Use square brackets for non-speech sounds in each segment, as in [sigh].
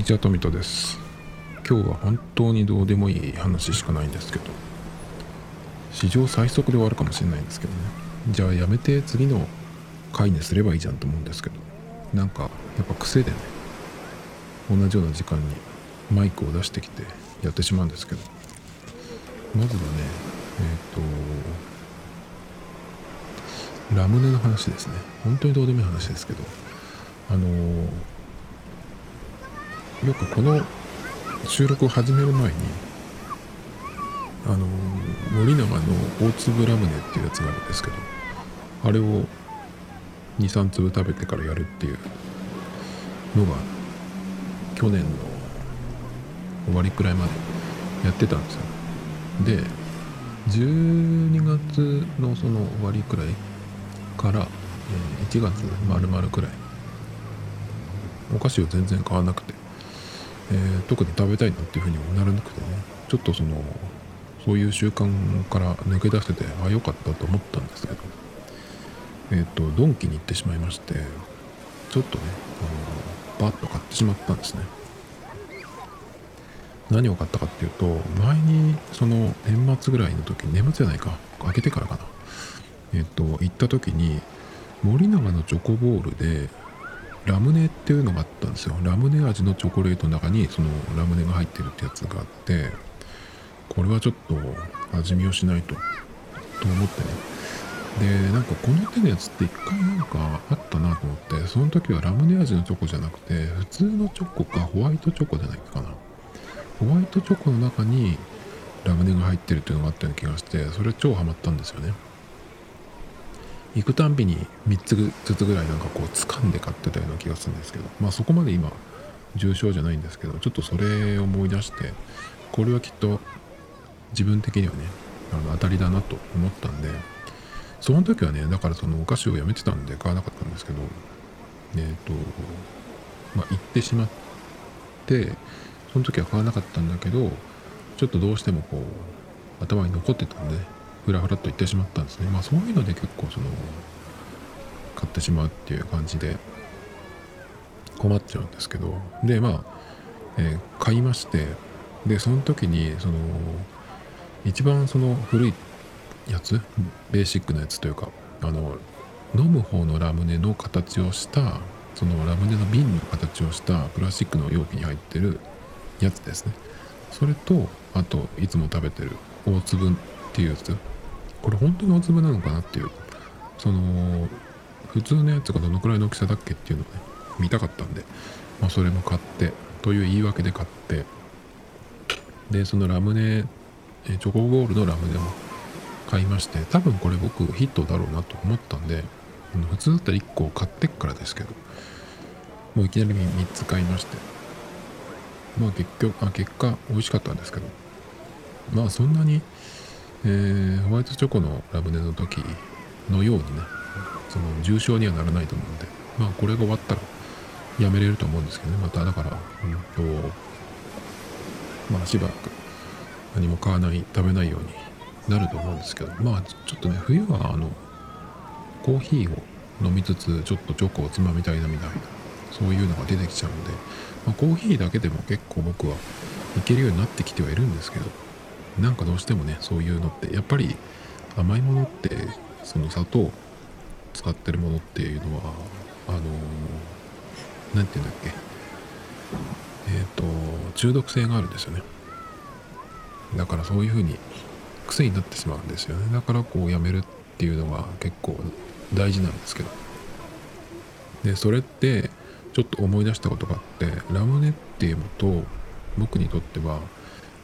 にちは、富田です。今日は本当にどうでもいい話しかないんですけど、史上最速で終わるかもしれないんですけどね。じゃあやめて次の回にすればいいじゃんと思うんですけど、なんかやっぱ癖でね、同じような時間にマイクを出してきてやってしまうんですけど、まずはね、えっ、と、ラムネの話ですね。本当にどうでもいい話ですけど、あのーよくこの収録を始める前にあの森永の大粒ラムネっていうやつがあるんですけどあれを23粒食べてからやるっていうのが去年の終わりくらいまでやってたんですよ。で12月のその終わりくらいから1月丸々くらいお菓子を全然買わなくて。えー特に食べたいなっていうふうにもならなくてね。ちょっとそのそういう習慣から抜け出せてあ良かったと思ったんですけど。えっ、とドンキに行ってしまいましてちょっとねあのバッと買ってしまったんですね。何を買ったかっていうと前にその年末ぐらいの時年末じゃないか。開けてからかな。えっ、と行った時に森永のチョコボールでラムネっていうのがあったんですよ。ラムネ味のチョコレートの中にそのラムネが入ってるってやつがあってこれはちょっと味見をしないとと思ってね。でなんかこの手のやつって一回なんかあったなと思ってその時はラムネ味のチョコじゃなくて普通のチョコかホワイトチョコじゃないかな。ホワイトチョコの中にラムネが入ってるっていうのがあったような気がしてそれ超ハマったんですよね。行くたんびに3つずつぐらいなんかこう掴んで買ってたような気がするんですけどまあそこまで今重症じゃないんですけどちょっとそれを思い出してこれはきっと自分的にはねあの当たりだなと思ったんでその時はねだからそのお菓子をやめてたんで買わなかったんですけどえっ、とまあ行ってしまってその時は買わなかったんだけどちょっとどうしてもこう頭に残ってたんでふらふらと行ってしまったんですね。まあそういうので結構その買ってしまうっていう感じで困っちゃうんですけど。でまあ、えー買いましてでその時にその一番その古いやつベーシックなやつというかあの飲む方のラムネの形をしたそのラムネの瓶の形をしたプラスチックの容器に入ってるやつですね。それとあといつも食べてる大粒っていうやつ。これ本当に大粒なのかなっていう。その普通のやつがどのくらいの大きさだっけっていうのをね見たかったんで、まあ、それも買ってという言い訳で買って。でそのラムネチョコボールのラムネも買いまして多分これ僕ヒットだろうなと思ったんで普通だったら1個買ってっからですけど。もういきなり3つ買いまして。まあ結局あ結果美味しかったんですけど。まあそんなに、えーホワイトチョコのラムネの時のようにねその重症にはならないと思うんでまあこれが終わったらやめれると思うんですけどねまただからうんとまあしばらく何も買わない食べないようになると思うんですけどまあちょっとね冬はあのコーヒーを飲みつつちょっとチョコをつまみたいなみたいなそういうのが出てきちゃうんで、まあ、コーヒーだけでも結構僕はいけるようになってきてはいるんですけどなんかどうしてもねそういうのってやっぱり甘いものってその砂糖使ってるものっていうのはあの何て言うんだっけ。えっ、と中毒性があるんですよね。だからそういうふうに癖になってしまうんですよね。だからこうやめるっていうのが結構大事なんですけど。でそれってちょっと思い出したことがあってラムネっていうのと僕にとっては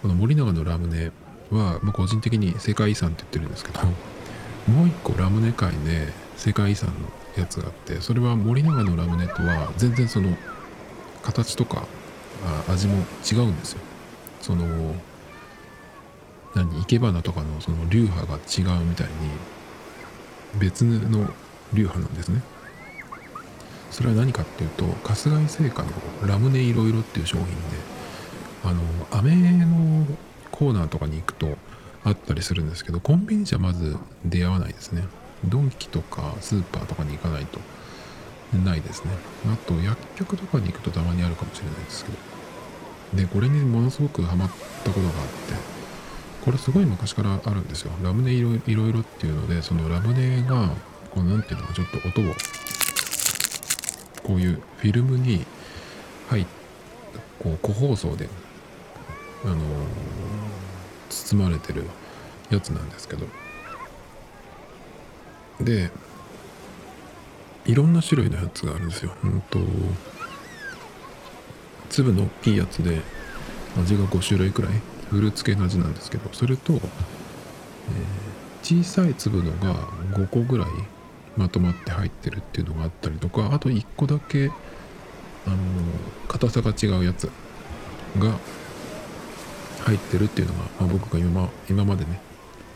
この森永のラムネは、まあ、個人的に世界遺産って言ってるんですけど [laughs] もう一個ラムネ界で世界遺産のやつがあってそれは森永のラムネとは全然その形とかあ味も違うんですよ。その何生け花とかのその流派が違うみたいに別の流派なんですね。それは何かっていうと春日井製菓のラムネいろいろっていう商品であの飴のコーナーとかに行くとあったりするんですけどコンビニじゃまず出会わないですね。ドンキとかスーパーとかに行かないとないですね。あと薬局とかに行くとたまにあるかもしれないですけど。でこれにものすごくハマったことがあってこれすごい昔からあるんですよ。ラムネいろいろっていうのでそのラムネがこうなんていうのかちょっと音をこういうフィルムに入っこう個包装であの、包まれてるやつなんですけどでいろんな種類のやつがあるんですよ。うんと粒の大きいやつで味が5種類くらいフルーツ系の味なんですけどそれと、えー、小さい粒のが5個ぐらいまとまって入ってるっていうのがあったりとかあと1個だけあの硬さが違うやつが入ってるっていうのが、まあ、僕が今今までね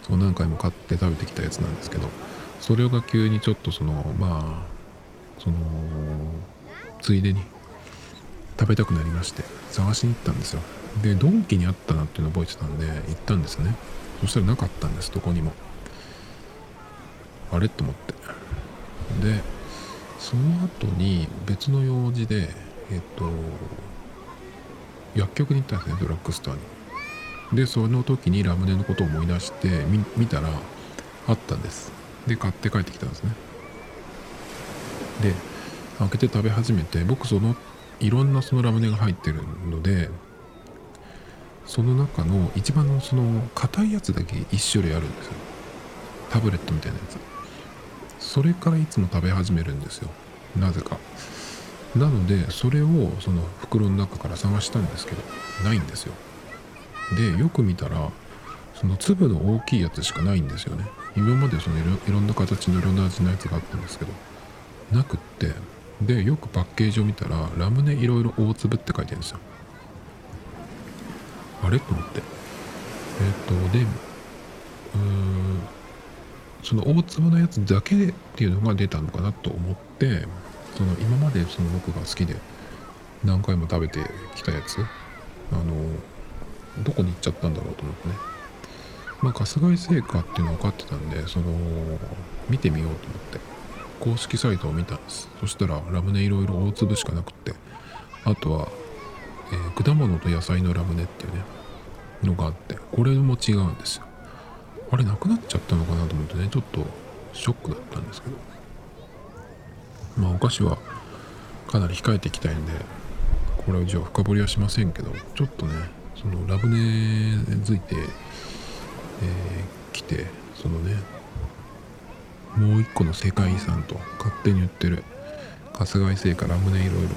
そう何回も買って食べてきたやつなんですけどそれが急にちょっとそのまあそのついでに食べたくなりまして探しに行ったんですよ。でドンキにあったなっていうのを覚えてたんで行ったんですね。そしたらなかったんですどこにも。あれ？と思って。でその後に別の用事でえっと薬局に行ったんですねドラッグストアに。でその時にラムネのことを思い出して見たらあったんです。で買って帰ってきたんですね。で開けて食べ始めて僕そのいろんなそのラムネが入ってるのでその中の一番のその硬いやつだけ1種類あるんですよ。タブレットみたいなやつ。それからいつも食べ始めるんですよ。なぜか。なのでそれをその袋の中から探したんですけどないんですよ。でよく見たらその粒の大きいやつしかないんですよね。今までそのいろんな形のいろんな味のやつがあったんですけどなくってでよくパッケージを見たらラムネいろいろ大粒って書いてるんですよ。あれ？と思って。えっ、とでうーんその大粒のやつだけっていうのが出たのかなと思ってその今までその僕が好きで何回も食べてきたやつあのどこに行っちゃったんだろうと思ってね。まあ春日井製菓っていうの分かってたんでその見てみようと思って。公式サイトを見たんです。そしたらラムネいろいろ大粒しかなくって。あとは、えー、果物と野菜のラムネっていうねのがあって。これも違うんですよ。あれなくなっちゃったのかなと思ってね。ちょっとショックだったんですけど。まあお菓子はかなり控えていきたいんでこれをじゃあ深掘りはしませんけどちょっとねそのラムネづいて、えー、来てそのねもう一個の世界遺産と勝手に言ってる春日井製菓ラムネいろいろ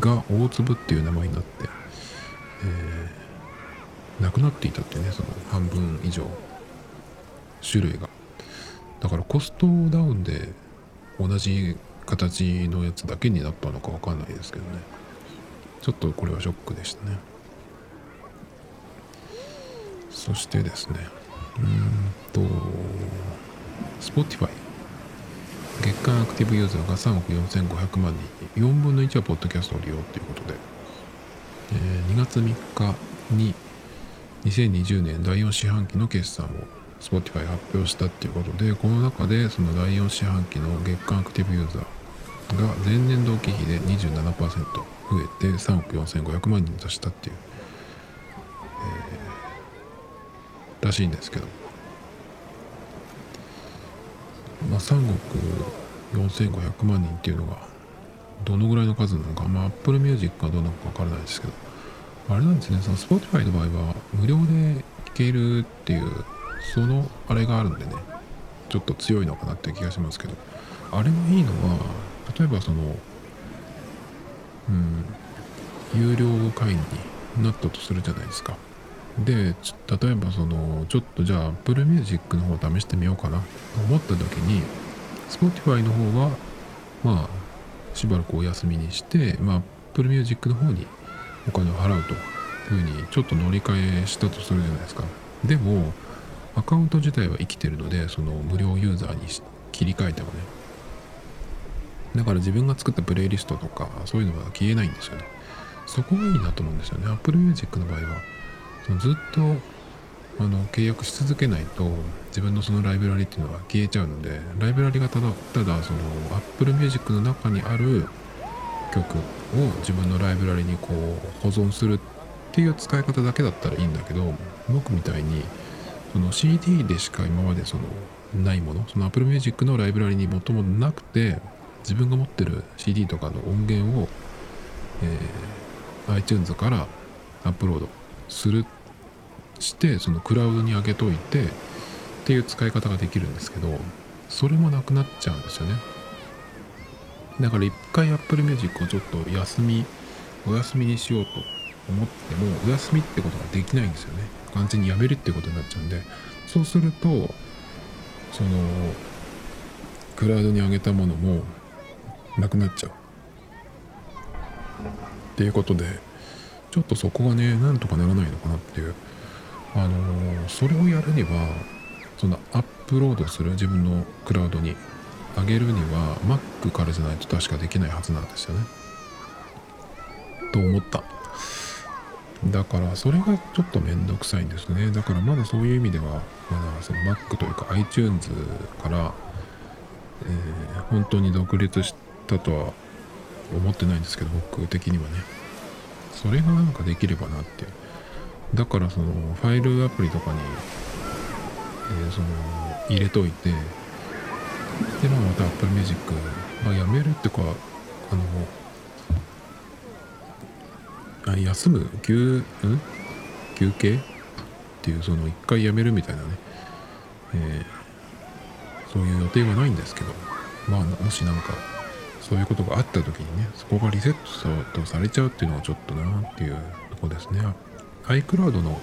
が大粒っていう名前になって、えー、なくなっていたっていうねその半分以上種類が。だからコストダウンで同じ形のやつだけになったのか分かんないですけどね。ちょっとこれはショックでしたね。そしてですねうんと Spotify 月間アクティブユーザーが3億4500万人。4分の1はポッドキャストを利用ということで、えー、2月3日に2020年第4四半期の決算を Spotify 発表したっていうことでこの中でその第4四半期の月間アクティブユーザーが前年同期比で27%増えて3億4500万人としたっていう、えー、らしいんですけど。まあ、3億4500万人っていうのがどのぐらいの数なのか、まあ、Apple Music がどうなのかわからないですけど、あれなんですね、その Spotify の場合は無料で聴けるっていう、そのあれがあるんでね、ちょっと強いのかなっていう気がしますけど、あれのいいのは、例えばその、うん、有料会員になったとするじゃないですか。で例えばそのちょっとじゃあ Apple Music の方を試してみようかな。と思った時に Spotify の方はまあしばらくお休みにしてまあ Apple Music の方にお金を払うというふうにちょっと乗り換えしたとするじゃないですか。でもアカウント自体は生きてるのでその無料ユーザーに切り替えてもね。だから自分が作ったプレイリストとかそういうのは消えないんですよね。そこがいいなと思うんですよね。Apple Music の場合は。ずっとあの契約し続けないと自分のそのライブラリっていうのは消えちゃうのでライブラリがただただその Apple Music の中にある曲を自分のライブラリにこう保存するっていう使い方だけだったらいいんだけど僕みたいにその CD でしか今までそのないものその Apple Music のライブラリにもともなくて自分が持ってる CD とかの音源を、えー、iTunes からアップロードするしてそのクラウドに上げといてっていう使い方ができるんですけどそれもなくなっちゃうんですよね。だから一回 Apple Music をちょっと休みお休みにしようと思ってもお休みってことができないんですよね。完全にやめるってことになっちゃうんで。そうするとそのクラウドに上げたものもなくなっちゃう。っていうことでちょっとそこがねなんとかならないのかなっていう。あのー、それをやるにはそのアップロードする自分のクラウドに。上げるには Mac からじゃないと確かできないはずなんですよね。と思った。だからそれがちょっとめんどくさいんですね。だからまだそういう意味ではまだその Mac というか iTunes から、えー、本当に独立したとは思ってないんですけど僕的にはね。それがなんかできればなって。いうだからそのファイルアプリとかに、えー、その入れといてでまあまた Apple Music、まあ、やめるっていうかあのあ休む休ん？休憩？っていうその一回やめるみたいなね、えー、そういう予定はないんですけどまあもしなんかそういうことがあった時にねそこがリセットされちゃうっていうのはちょっとなっていうとこですね。iCloud の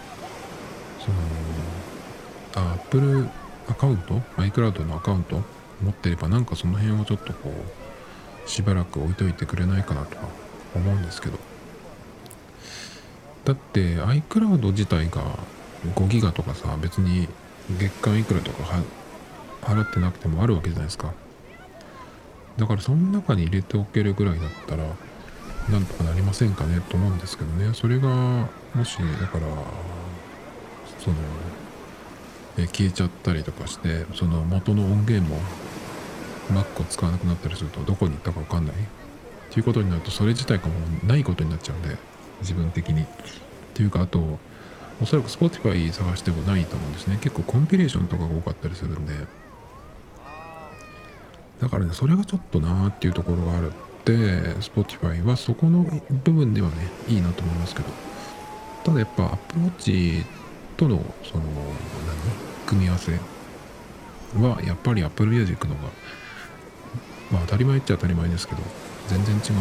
その Apple アカウント iCloud のアカウント持ってればなんかその辺をちょっとこうしばらく置いといてくれないかなとは思うんですけど。だって iCloud 自体が5ギガとかさ別に月間いくらとか払ってなくてもあるわけじゃないですか。だからその中に入れておけるぐらいだったらなんとかなりませんかねと思うんですけどね。それがもしだからそのえ消えちゃったりとかしてその元の音源も Mac を使わなくなったりするとどこに行ったか分かんない。っていうことになるとそれ自体がもうないことになっちゃうんで自分的に。っていうかあとおそらく Spotify 探してもないと思うんですね。結構コンピレーションとかが多かったりするんで。だからねそれがちょっとなーっていうところがあるって Spotify はそこの部分ではねいいなと思いますけど。ただやっぱ Apple Watch とのその何組み合わせはやっぱり Apple Music の方がまあ当たり前っちゃ当たり前ですけど全然違うんでや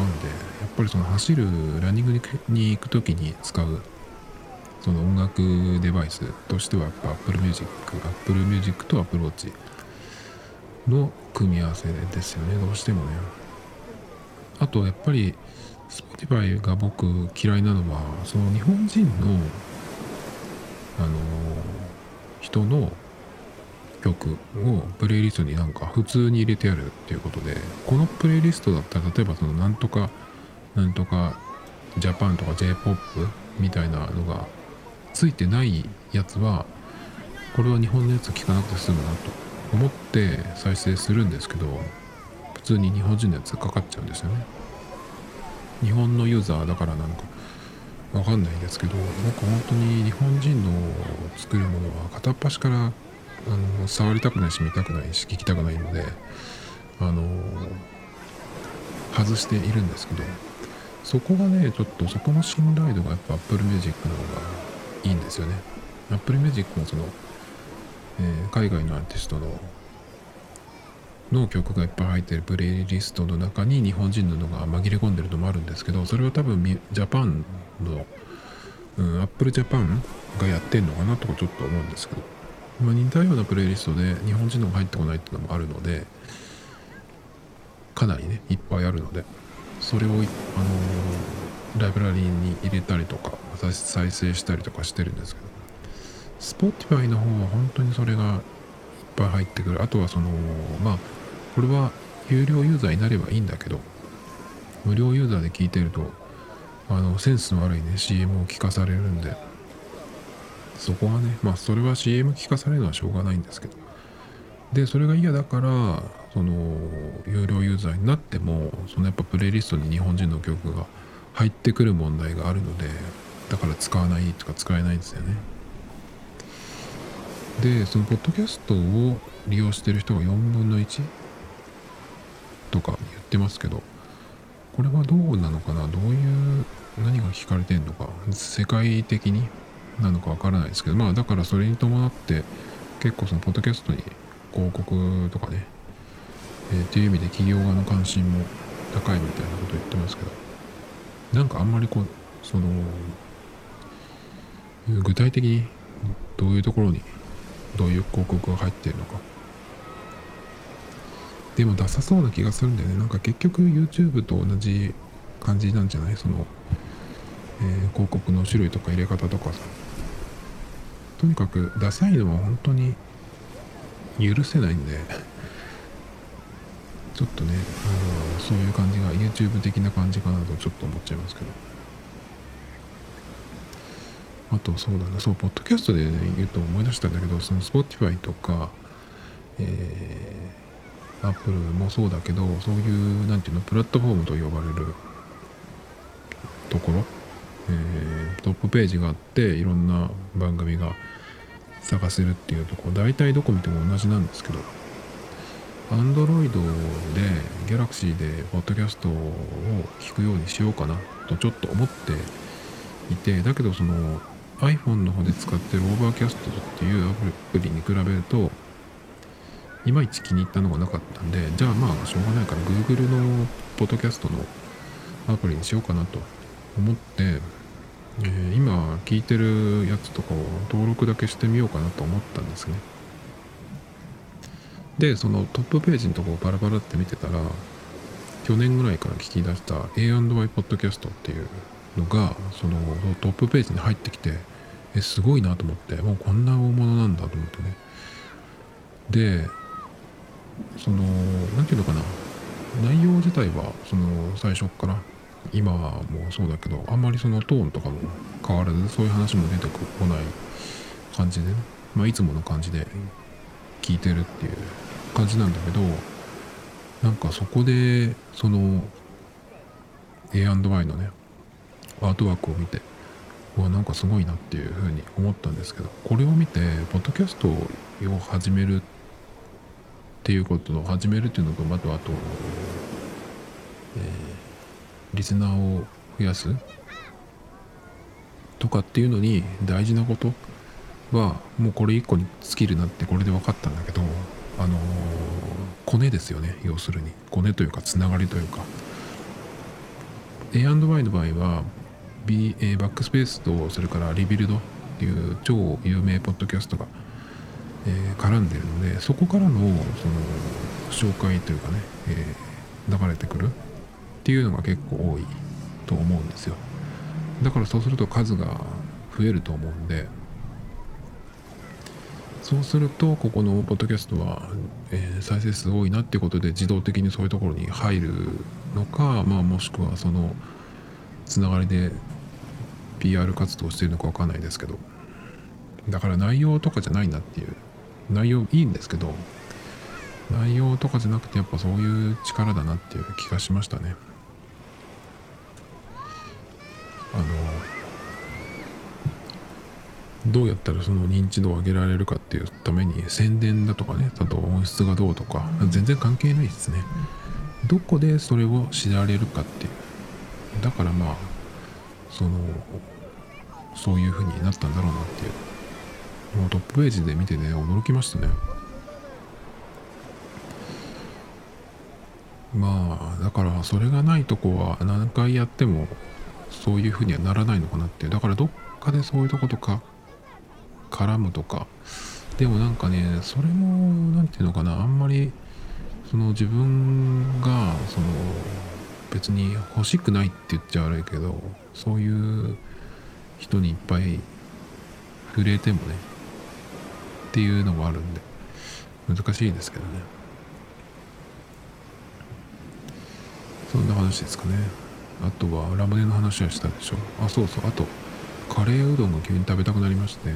っぱりその走るランニングに行く時に使うその音楽デバイスとしてはやっぱ Apple Music Apple Music と Apple Watch の組み合わせですよね。どうしてもね。あとやっぱり Spotify が僕嫌いなのはその日本人のあの人の曲をプレイリストになんか普通に入れてあるっていうことでこのプレイリストだったら例えばそのなんとかなんとかジャパンとか J-POP みたいなのがついてないやつはこれは日本のやつ聞かなくて済むなと。思って再生するんですけど普通に日本人のやつかかっちゃうんですよね。日本のユーザーだからなのかわかんないんですけど僕本当に日本人の作るものは片っ端からあの触りたくないし見たくないし聞きたくないのであの外しているんですけどそこがねちょっとそこの信頼度がやっぱ Apple Music の方がいいんですよね。Apple Music もその、えー、海外のアーティストのの曲がいっぱい入ってるプレイリストの中に日本人ののが紛れ込んでるのもあるんですけどそれは多分ジャパンの、うん、Apple Japan がやってんのかなとかちょっと思うんですけどまあ、似たようなプレイリストで日本人のが入ってこないっていうのもあるのでかなりねいっぱいあるのでそれを、あのー、ライブラリーに入れたりとか再生したりとかしてるんですけど。Spotify の方は本当にそれがいっぱい入ってくる。あとはそのまあこれは有料ユーザーになればいいんだけど無料ユーザーで聞いてるとあのセンスの悪いね CM を聞かされるんで。そこはねまあそれは CM 聞かされるのはしょうがないんですけど。でそれが嫌だからその有料ユーザーになってもそのやっぱプレイリストに日本人の曲が入ってくる問題があるのでだから使わないとか使えないんですよね。でそのポッドキャストを利用してる人が4分の1とか言ってますけどこれはどうなのかな？どういう何が聞かれてんのか？世界的になのかわからないですけどまあだからそれに伴って結構そのポッドキャストに広告とかね、えー、っていう意味で企業側の関心も高いみたいなこと言ってますけどなんかあんまりこうその具体的にどういうところにどういう広告が入ってるのか。でもダサそうな気がするんだよね。なんか結局 YouTube と同じ感じなんじゃない？その、えー、広告の種類とか入れ方とかさ。とにかくダサいのは本当に許せないんで。ちょっとねあのそういう感じが YouTube 的な感じかなとちょっと思っちゃいますけど。あとそうだなそうポッドキャストで、ね、言うと思い出したんだけどその Spotify とかえー、Apple もそうだけどそういう何ていうのプラットフォームと呼ばれるところ、えー、トップページがあっていろんな番組が探せるっていうとこ大体どこ見ても同じなんですけど Android で Galaxy でポッドキャストを聞くようにしようかなとちょっと思っていてだけどその iPhone の方で使ってる Overcast っていうアプリに比べるといまいち気に入ったのがなかったんでじゃあまあしょうがないから Google のポッドキャストのアプリにしようかなと思ってえー、今聞いてるやつとかを登録だけしてみようかなと思ったんですね。でそのトップページのとこをバラバラって見てたら去年ぐらいから聞き出した A&Y ポッドキャストっていうのがそのトップページに入ってきてえすごいなと思ってもうこんな大物なんだと思ってね。でその何て言うのかな。内容自体はその最初から今もそうだけどあんまりそのトーンとかも変わらずそういう話も出てこない感じでね、まあ、いつもの感じで聞いてるっていう感じなんだけどなんかそこでその A&Y のねアートワークを見てうわなんかすごいなっていうふうに思ったんですけどこれを見てポッドキャストを始めるっていうことを始めるっていうのとあとあと、えーリスナーを増やす？とかっていうのに大事なことはもうこれ一個に尽きるなってこれで分かったんだけどあのー、コネですよね要するに。コネというかつながりというか。A&Y の場合は、B えー、バックスペースとそれからリビルドっていう超有名ポッドキャストが、えー、絡んでるのでそこからのその紹介というかね、えー、流れてくるっていうのが結構多いと思うんですよ。だからそうすると数が増えると思うんでそうするとここのポッドキャストは、えー、再生数多いなっていうことで自動的にそういうところに入るのか、まあ、もしくはそのつながりで PR 活動してるのか分かんないですけどだから内容とかじゃないなっていう内容いいんですけど内容とかじゃなくてやっぱそういう力だなっていう気がしましたね。あのどうやったらその認知度を上げられるかっていうために宣伝だとかねあと音質がどうとか全然関係ないですねどこでそれを知られるかっていうだからまあそのそういう風になったんだろうなっていう。もうトップページで見てね驚きましたね。まあだからそれがないとこは何回やってもそういうふうにはならないのかなってだからどっかでそういうとことか絡むとか。でもなんかねそれも何て言うのかな。あんまりその自分がその別に欲しくないって言っちゃ悪いけどそういう人にいっぱい触れてもねっていうのもあるんで難しいですけどね。そんな話ですかね。あとはラムネの話はしたでしょ。あそうそう。あとカレーうどんが急に食べたくなりまして。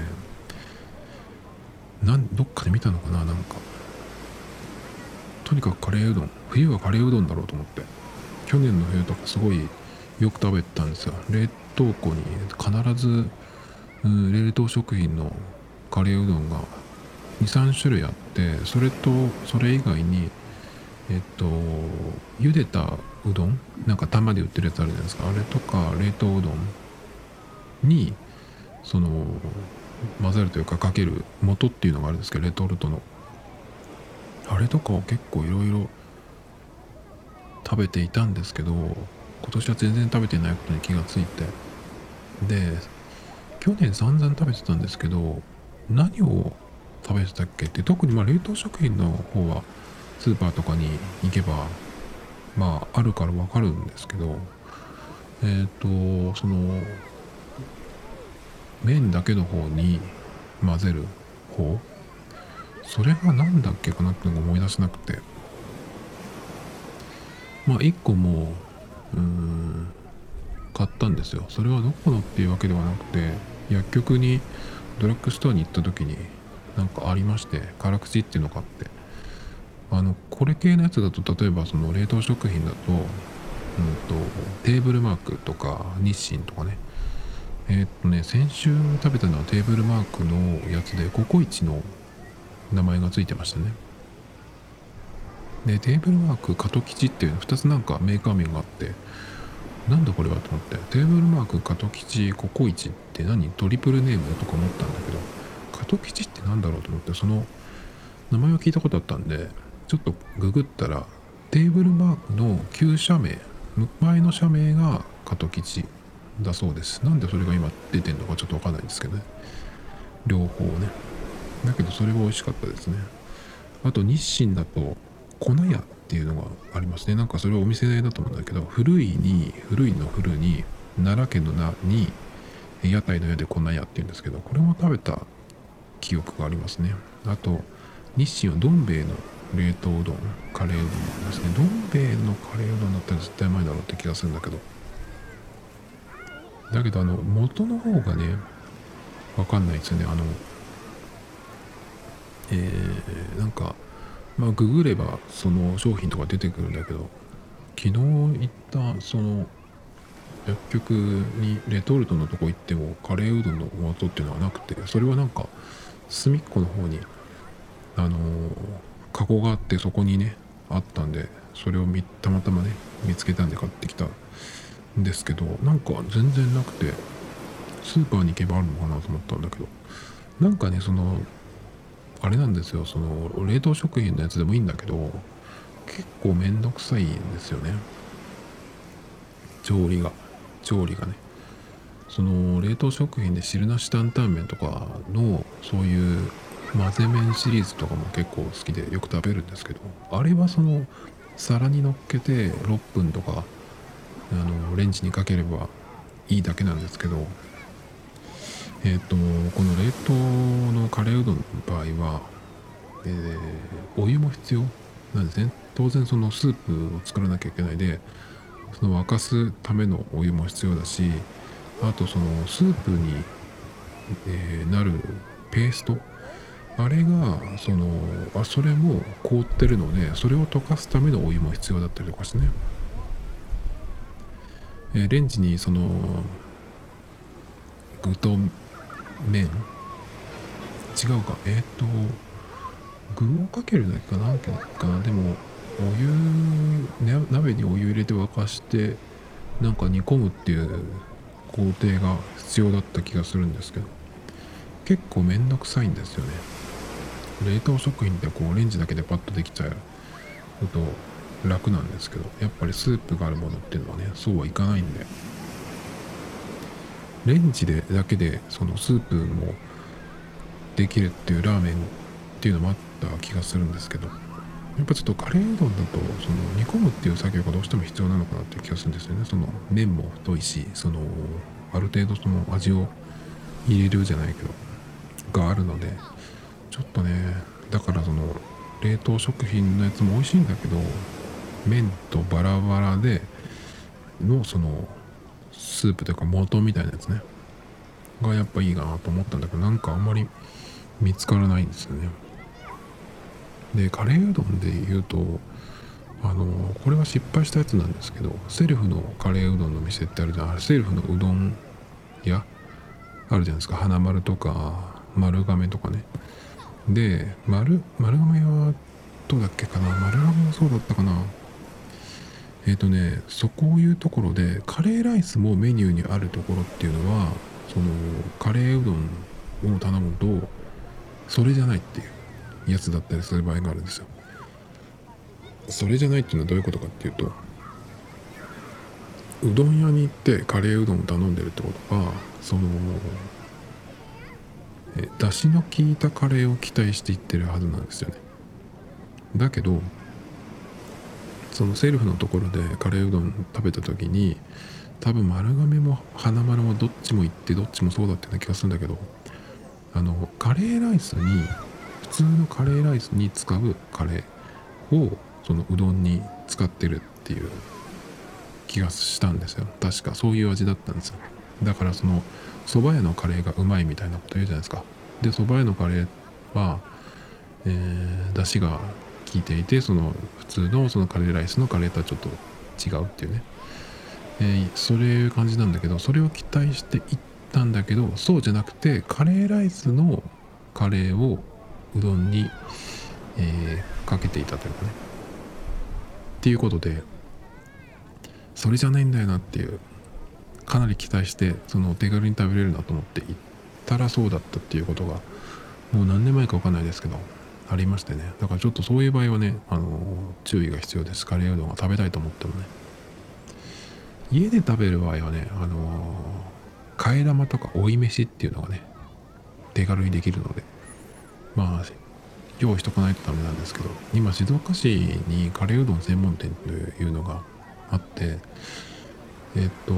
なんどっかで見たのかななんか。とにかくカレーうどん。冬はカレーうどんだろうと思って。去年の冬とかすごいよく食べたんですよ。冷凍庫に必ず、うん、冷凍食品のカレーうどんが23種類あってそれとそれ以外にえっと茹でたうどんなんか玉で売ってるやつあるじゃないですか。あれとか冷凍うどんにその混ぜるというかかける元っていうのがあるんですけどレトルトの。あれとかを結構いろいろ食べていたんですけど今年は全然食べてないことに気がついて。で去年散々食べてたんですけど何を食べてたっけって特にまあ冷凍食品の方はスーパーとかに行けばまああるから分かるんですけどえっ、ー、とその麺だけの方に混ぜる方それが何だっけかなってのが思い出せなくて。まあ1個も買ったんですよ。それはどこのっていうわけではなくて薬局にドラッグストアに行った時になんかありまして辛口っていうのがあって。あのこれ系のやつだと例えばその冷凍食品だと,、うんと、テーブルマークとか日清とかね。えー、っとね先週食べたのはテーブルマークのやつでココイチの名前が付いてましたね。でテーブルマーク加藤吉っていう2つなんかメーカー名があってなんだこれはと思って。テーブルマーク加藤吉ココイチって何トリプルネームとか思ったんだけど加藤吉って何だろうと思ってその名前を聞いたことあったんでちょっとググったらテーブルマークの旧社名前の社名が加藤吉だそうです。なんでそれが今出てんのかちょっとわかんないんですけどね。両方ね。だけどそれは美味しかったですね。あと日清だと粉屋っていうのがありますね。なんかそれはお店だと思うんだけど古いに古いの古に奈良県の名に屋台の屋で粉屋っていうんですけどこれも食べた記憶がありますね。あと日清はどん兵衛の冷凍うどんカレーうどんですね。どん兵衛のカレーうどんだったら絶対うまいだろうって気がするんだけど。だけどあの元の方がねわかんないですよね。あのえー、なんかまあググればその商品とか出てくるんだけど昨日行ったその薬局にレトルトのとこ行ってもカレーうどんの元っていうのはなくてそれはなんか隅っこの方にあのー、カゴがあってそこにねあったんでそれをたまたまね見つけたんで買ってきたんですけどなんか全然なくてスーパーに行けばあるのかなと思ったんだけどなんかねそのあれなんですよ。その冷凍食品のやつでもいいんだけど結構めんどくさいんですよね。調理が。調理がね。その冷凍食品で汁なし担々麺とかのそういう混ぜ麺シリーズとかも結構好きでよく食べるんですけどあれはその皿に乗っけて6分とかあのレンジにかければいいだけなんですけどえっ、ー、とこの冷凍のカレーうどんの場合は、えー、お湯も必要なんですね。当然そのスープを作らなきゃいけないでその沸かすためのお湯も必要だしあとそのスープに、えー、なるペースト。あれがそのあそれも凍ってるのでそれを溶かすためのお湯も必要だったりとかしてね、えー、レンジにその具と麺？違うか。えっ、ー、と具をかけるだけかなんか。なでもお湯、ね、鍋にお湯入れて沸かしてなんか煮込むっていう工程が必要だった気がするんですけど。結構めんどくさいんですよね。冷凍食品ってこうレンジだけでパッとできちゃうと楽なんですけど。やっぱりスープがあるものっていうのはねそうはいかないんで。レンジでだけでそのスープもできるっていうラーメンっていうのもあった気がするんですけどやっぱちょっとカレーうどんだとその煮込むっていう作業がどうしても必要なのかなっていう気がするんですよね。その麺も太いしそのある程度その味を入れるじゃないけどがあるのでちょっとねだからその冷凍食品のやつも美味しいんだけど麺とバラバラでのそのスープというか元みたいなやつね。がやっぱいいかなと思ったんだけどなんかあんまり見つからないんですよね。でカレーうどんで言うとあのこれは失敗したやつなんですけどセルフのカレーうどんの店ってあるじゃん。あれセルフのうどん屋？あるじゃないですか。花丸とか丸亀とかね。で丸丸亀はどうだっけかな？丸亀もそうだったかな？えっ、ー、とねそこういうところでカレーライスもメニューにあるところっていうのはそのカレーうどんを頼むとそれじゃないっていうやつだったりする場合があるんですよ。それじゃないっていうのはどういうことかっていうとうどん屋に行ってカレーうどんを頼んでるってことはそのえ出汁の効いたカレーを期待していってるはずなんですよね。だけどそのセルフのところでカレーうどん食べた時に多分丸亀も花丸もどっちも行ってどっちもそうだったような気がするんだけどあのカレーライスに普通のカレーライスに使うカレーをそのうどんに使ってるっていう気がしたんですよ。確かそういう味だったんですよ。だからその蕎麦屋のカレーがうまいみたいなこと言うじゃないですか。で蕎麦屋のカレーはえー、出汁が効いていてその普通のそのカレーライスのカレーとはちょっと違うっていうね、えー、そういう感じなんだけどそれを期待していったんだけどそうじゃなくてカレーライスのカレーをうどんに、えー、かけていたというかね。っていうことでそれじゃないんだよなっていうかなり期待してその手軽に食べれるなと思って行ったらそうだったっていうことがもう何年前か分かんないですけどありましてね。だからちょっとそういう場合はねあの注意が必要です。カレーうどんが食べたいと思ってもね。家で食べる場合はねあの替え玉とか追い飯っていうのがね手軽にできるので。まあ用意しとかないとダメなんですけど。今静岡市にカレーうどん専門店というのがあってえっと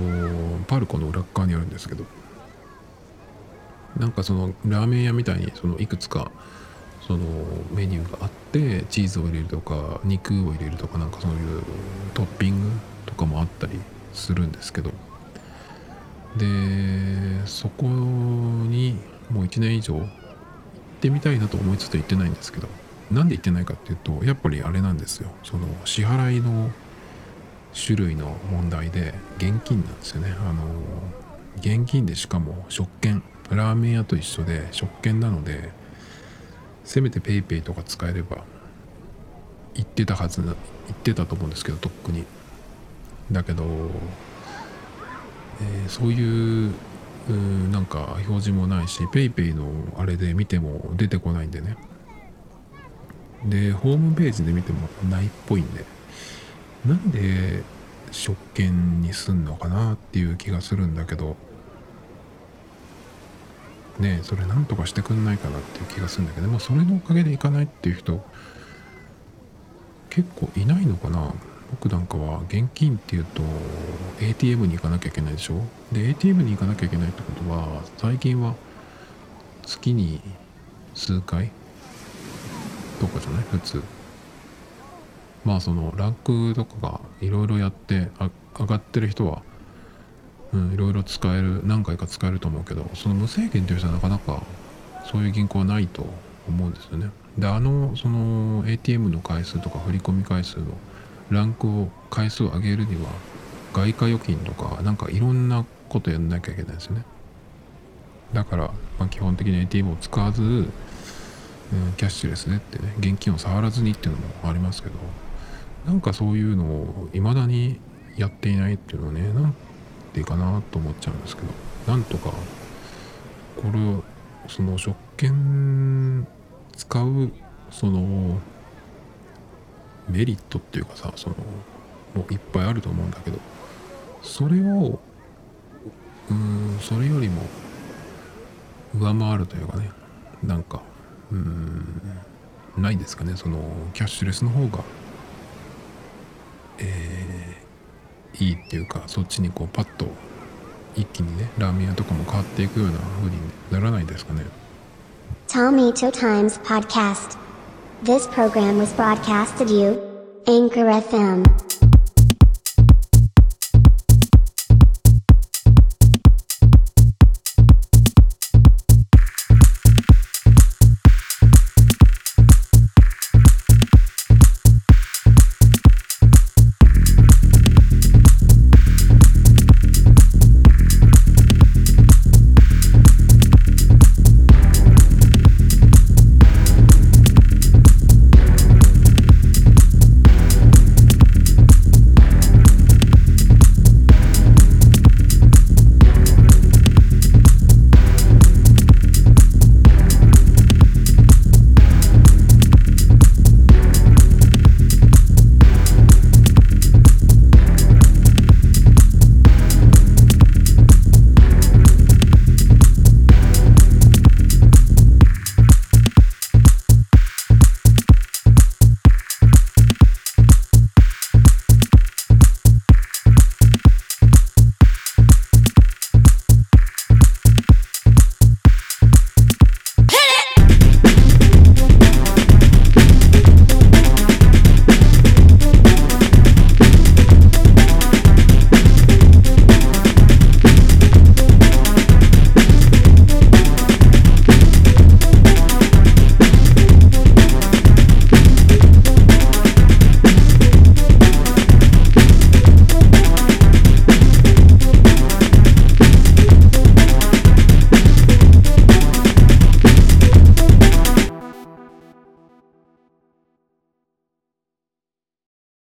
パルコの裏側にあるんですけど。なんかそのラーメン屋みたいにそのいくつかそのメニューがあってチーズを入れるとか肉を入れるとかなんかそういうトッピングとかもあったりするんですけど。でそこにもう1年以上行ってみたいなと思いつつ行ってないんですけどなんで行ってないかっていうとやっぱりあれなんですよ。その支払いの種類の問題で現金なんですよね。あの現金でしかも食券ラーメン屋と一緒で食券なのでせめて PayPay とか使えれば行ってたはずな行ってたと思うんですけどとっくに。だけど、えー、そういううなんか表示もないし PayPay のあれで見ても出てこないんでね。でホームページで見てもないっぽいんでなんで食券にすんのかなっていう気がするんだけどねそれなんとかしてくんないかなっていう気がするんだけどもそれのおかげで行かないっていう人結構いないのかな。僕なんかは現金っていうと ATM に行かなきゃいけないでしょ？で ATM に行かなきゃいけないってことは最近は月に数回？とかじゃない？普通。まあそのランクとかがいろいろやって上がってる人はいろいろ使える何回か使えると思うけどその無制限という人はなかなかそういう銀行はないと思うんですよね。であのその ATM の回数とか振り込み回数のランクを回数を上げるには外貨預金とかなんかいろんなことやんなきゃいけないですよね。だから、まあ、基本的に ATM を使わず、うん、キャッシュレスでってね現金を触らずにっていうのもありますけどなんかそういうのを未だにやっていないっていうのはねなんていいかなと思っちゃうんですけどなんとかこれをその食券使うそのメリットっていうかさそのもういっぱいあると思うんだけどそれをうんそれよりも上回るというかねなんかうんないですかねそのキャッシュレスの方が。えー、いいっていうかそっちにこうパッと一気にねラーメン屋とかも変わっていくような風にならないですかね Tell Me Two Times Podcast This program was broadcasted you Anchor FM